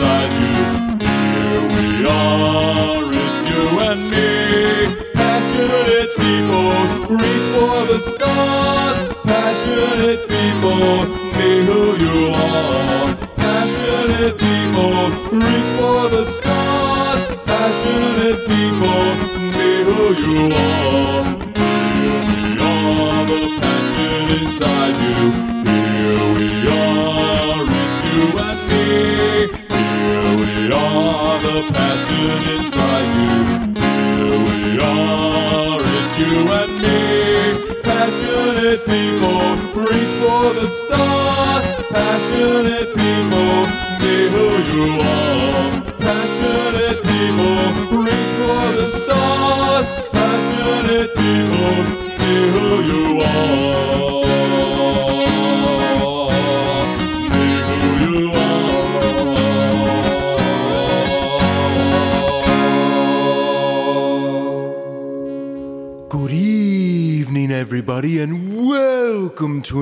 Inside you. Here we are, it's you and me. Passionate people, reach for the stars. Passionate people, be who you are. Passionate people, reach for the stars. Passionate people, be who you are. Here we are, the passion inside you.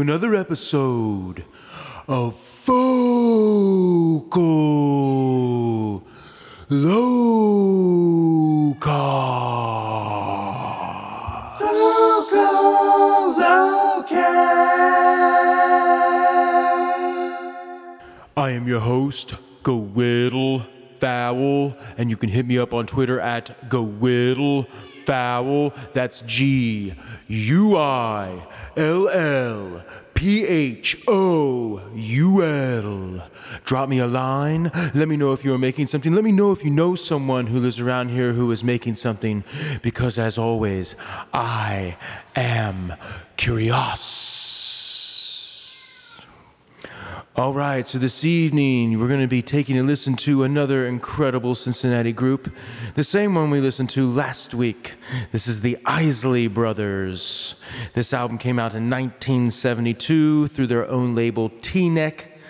Another episode of Focal Loca. I am your host, Go Whittle Fowl, and you can hit me up on Twitter at Go Whittle Fowl. That's G U I L L P H O U L. Drop me a line. Let me know if you are making something. Let me know if you know someone who lives around here who is making something, because as always, I am curious. All right, so this evening we're going to be taking a listen to another incredible Cincinnati group, the same one we listened to last week. This is the Isley Brothers. This album came out in 1972 through their own label T Neck,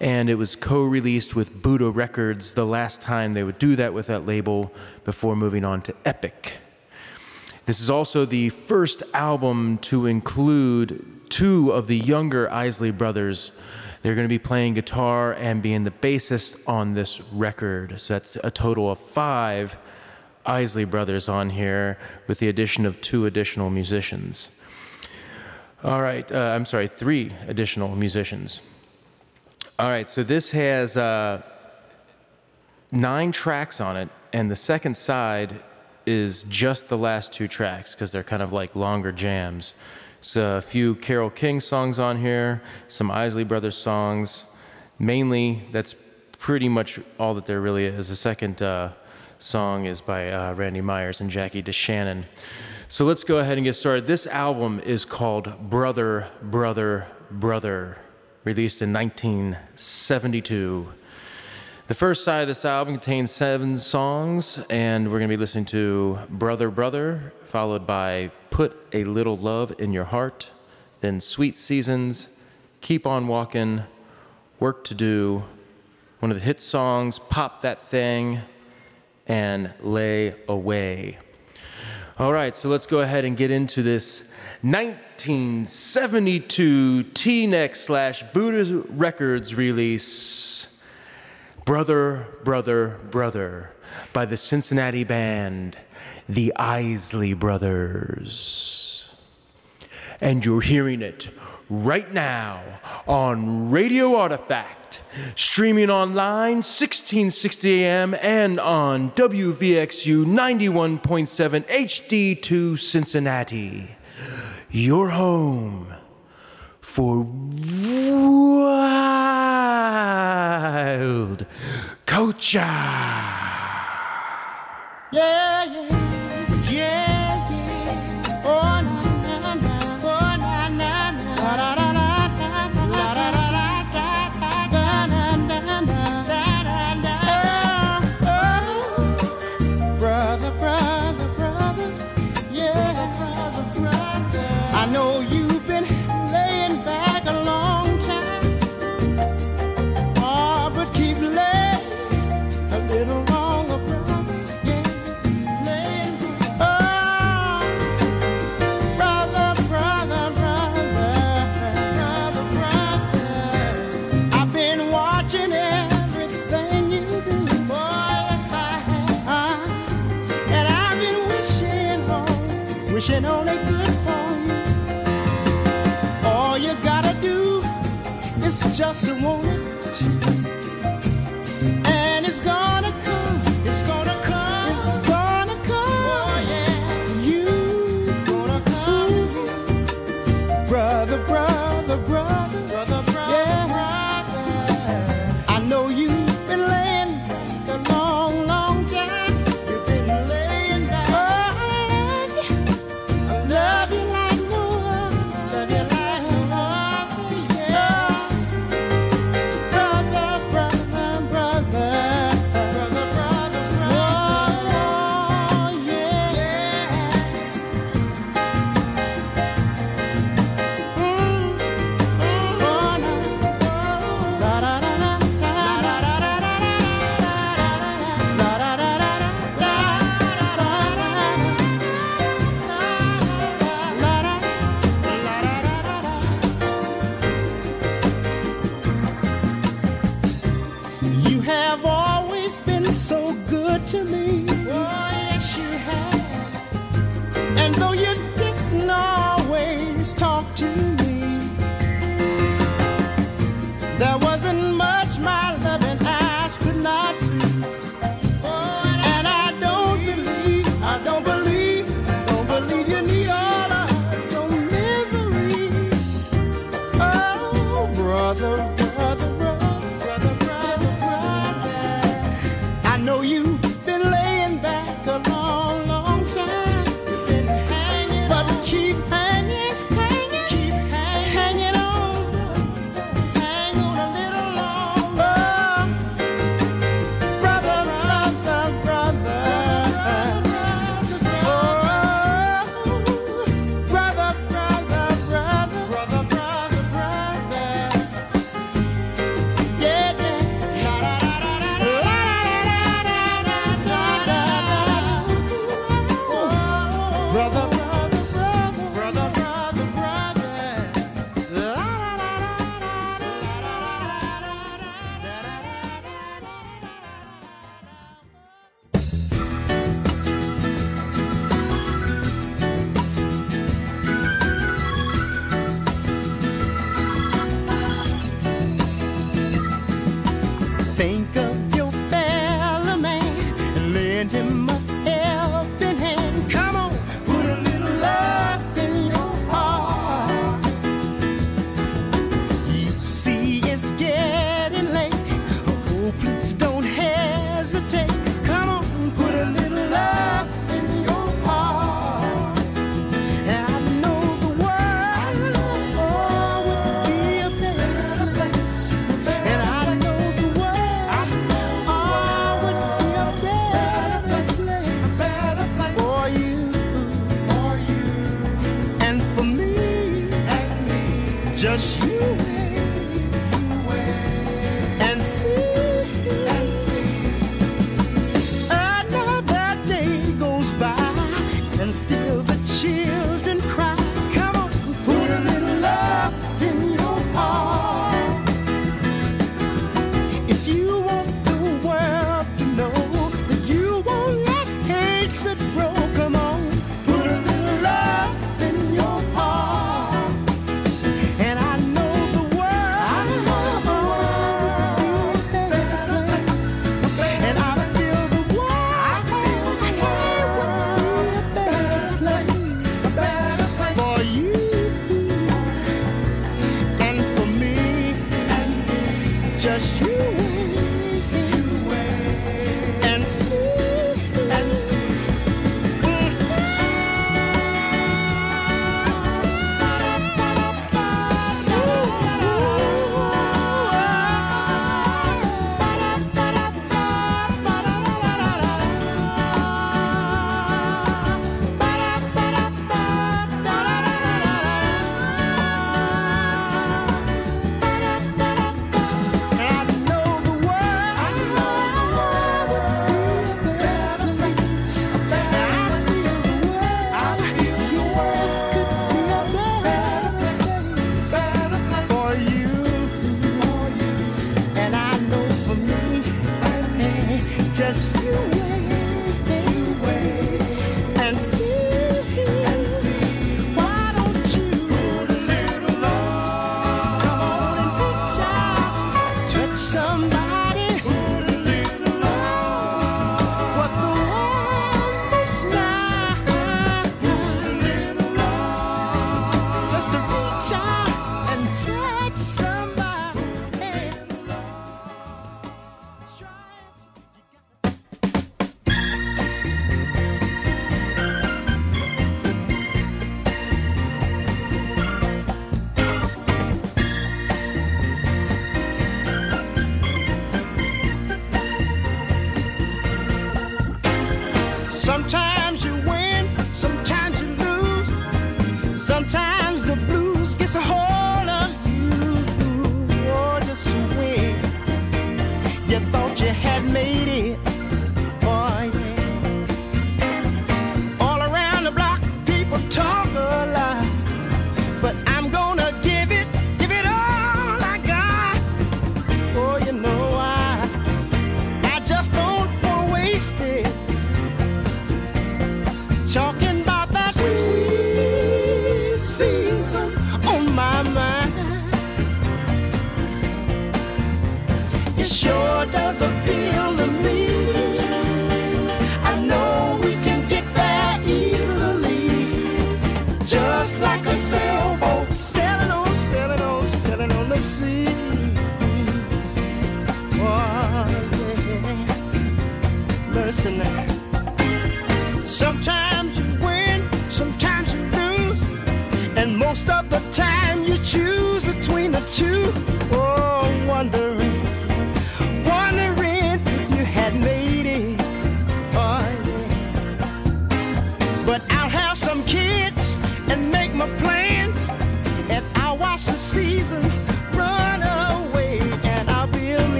and it was co released with Buddha Records the last time they would do that with that label before moving on to Epic. This is also the first album to include two of the younger Isley brothers. They're going to be playing guitar and being the bassist on this record. So that's a total of five Isley brothers on here, with the addition of two additional musicians. All right, uh, I'm sorry, three additional musicians. All right, so this has uh, nine tracks on it, and the second side is just the last two tracks because they're kind of like longer jams. So a few Carole King songs on here, some Isley Brothers songs. Mainly, that's pretty much all that there really is. The second uh, song is by uh, Randy Myers and Jackie DeShannon. So let's go ahead and get started. This album is called Brother, Brother, Brother, released in 1972. The first side of this album contains seven songs, and we're going to be listening to Brother Brother, followed by Put a Little Love in Your Heart, then Sweet Seasons, Keep On Walking, Work to Do, one of the hit songs, Pop That Thing, and Lay Away. All right, so let's go ahead and get into this 1972 T Neck slash Buddha Records release. Brother, Brother, Brother by the Cincinnati band, the Isley Brothers. And you're hearing it right now on Radio Artifact, streaming online 1660 AM and on WVXU 91.7 HD2 Cincinnati. Your home for wild culture. yeah. yeah. won't She's been so good to me. Oh, yes, you have. And though you didn't always talk to me.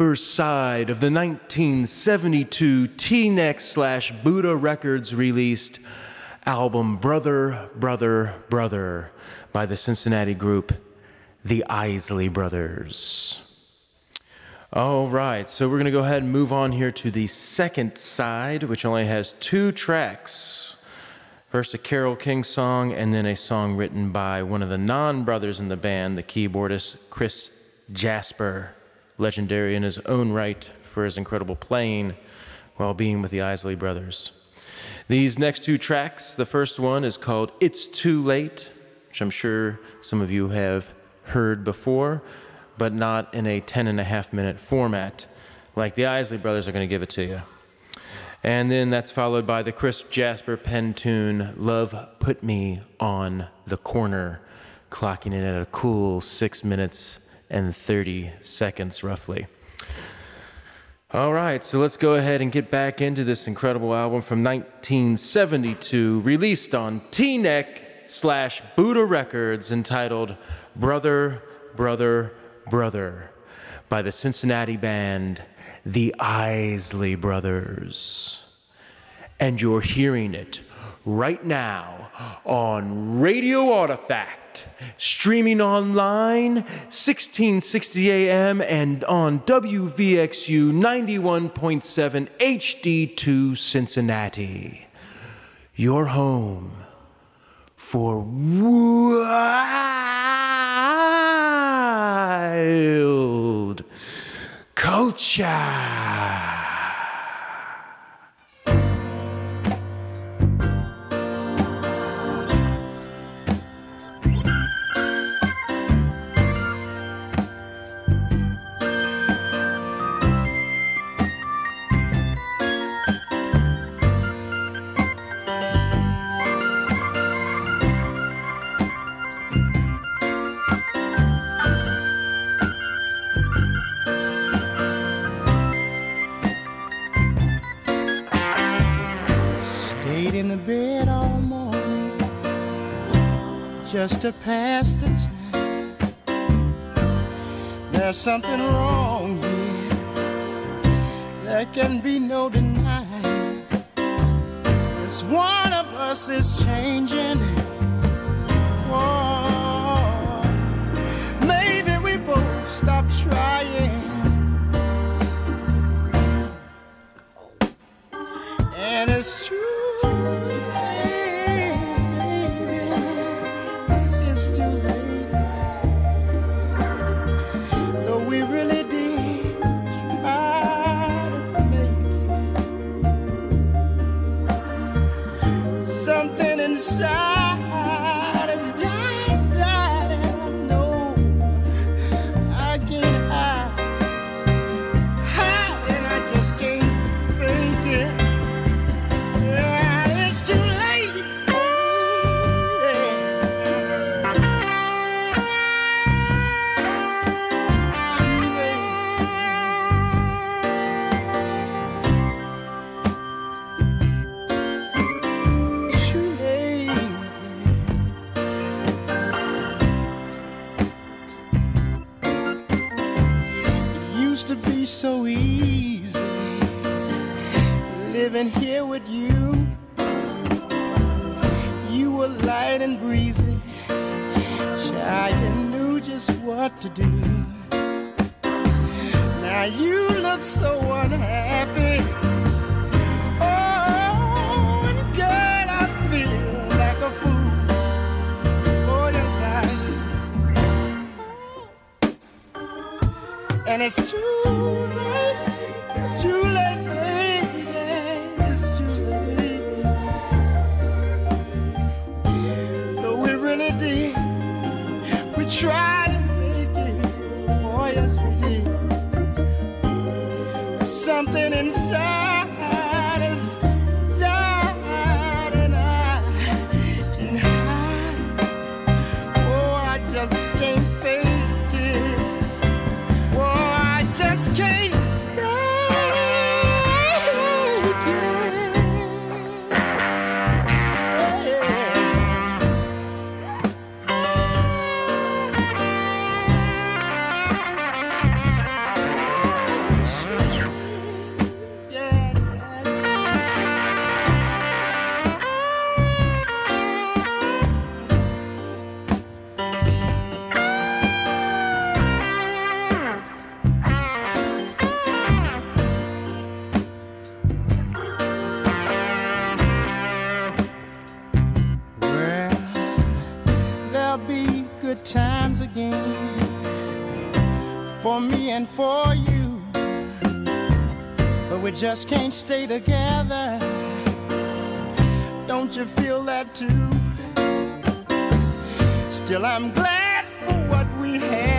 First side of the 1972 T-Neck slash Buddha Records released album Brother, Brother, Brother by the Cincinnati group The Isley Brothers. All right, so we're going to go ahead and move on here to the second side, which only has two tracks. First, a Carole King song, and then a song written by one of the non brothers in the band, the keyboardist Chris Jasper, legendary in his own right for his incredible playing while being with the Isley Brothers. These next two tracks, the first one is called It's Too Late, which I'm sure some of you have heard before, but not in a 10 and a half minute format like the Isley Brothers are going to give it to you. And then that's followed by the Chris Jasper pen tune, Love Put Me on the Corner, clocking in at a cool six minutes and 30 seconds roughly. All right, so let's go ahead and get back into this incredible album from 1972, released on T Neck slash Buddha Records, entitled Brother, Brother, Brother by the Cincinnati band The Isley Brothers. And you're hearing it right now on Radio Artifact, streaming online 1660 AM and on WVXU 91.7 HD2 Cincinnati. Your home for wild culture. In the bed all morning just to pass the time. There's something wrong here. There can be no denying. This one of us is changing. Whoa. And it's too for you. But we just can't stay together. Don't you feel that too? Still, I'm glad for what we had.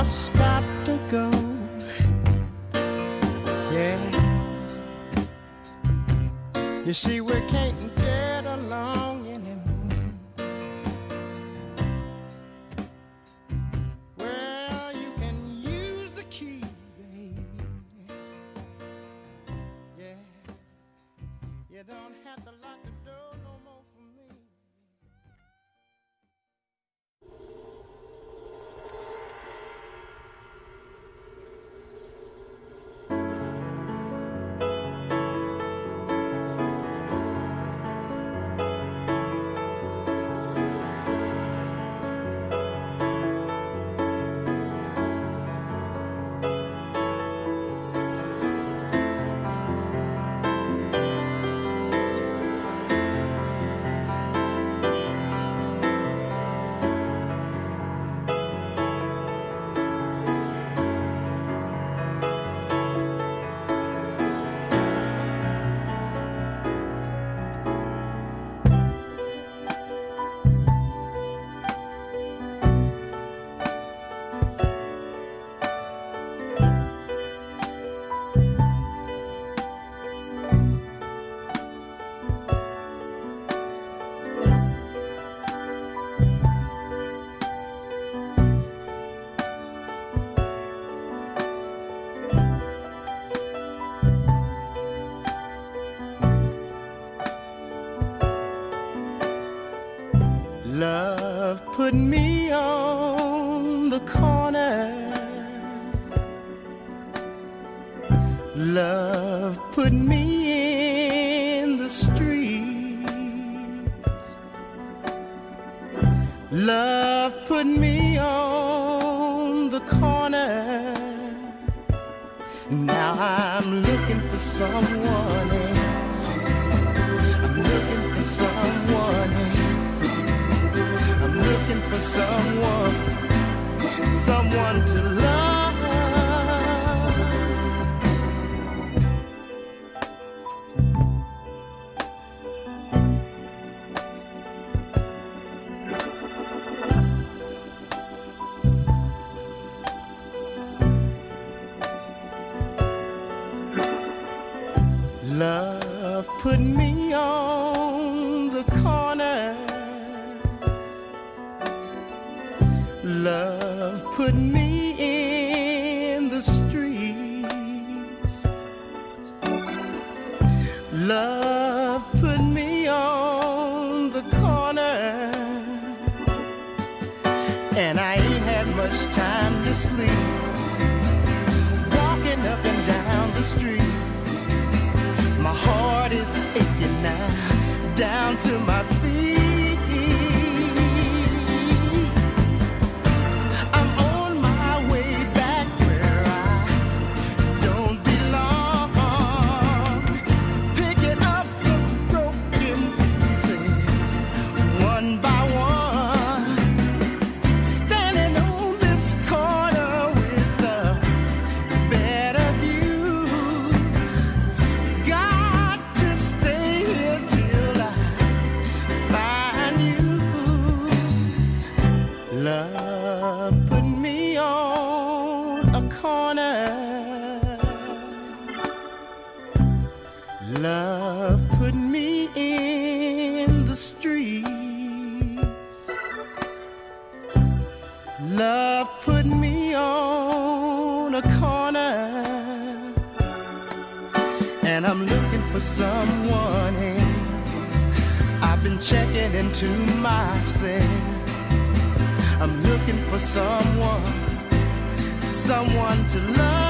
just got to go. Yeah. You see, we can't put me on the corner. Love put me in the street. Love put me on the corner. Now I'm looking for someone else. I'm looking for someone for someone, someone to love. Love put me in the streets. Love put me on a corner. And I'm looking for someone else. I've been checking into myself. I'm looking for someone, someone to love.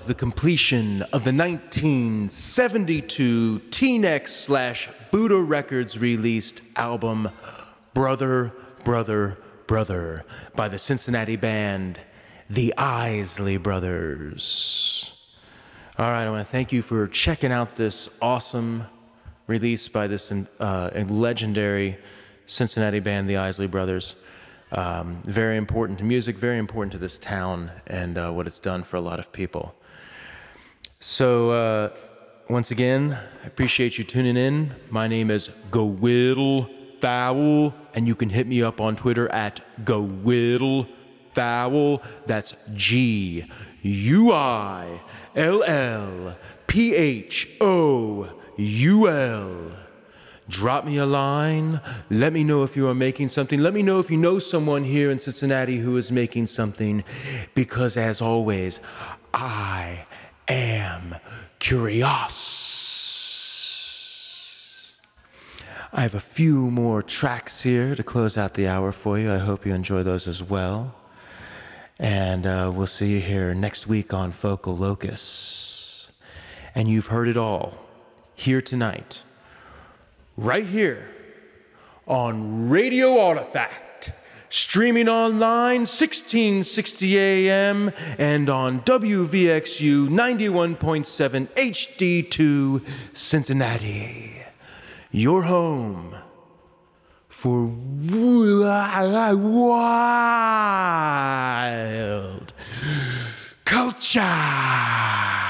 Was the completion of the 1972 T-Neck slash Buddha Records released album Brother, Brother, Brother by the Cincinnati band The Isley Brothers. All right, I want to thank you for checking out this awesome release by this uh, legendary Cincinnati band, the Isley Brothers. Um, very important to music, very important to this town and uh, what it's done for a lot of people. So, uh, once again, I appreciate you tuning in. My name is Gowiddle Fowl, and you can hit me up on Twitter at Gowiddle Fowl. That's G U I L L P H O U L. Drop me a line. Let me know if you are making something. Let me know if you know someone here in Cincinnati who is making something. Because as always, I am curious. I have a few more tracks here to close out the hour for you. I hope you enjoy those as well. And uh, we'll see you here next week on Focal Locus. And you've heard it all here tonight right here on Radio Artifact, streaming online 1660 AM and on WVXU 91.7 HD2 Cincinnati. Your home for wild culture.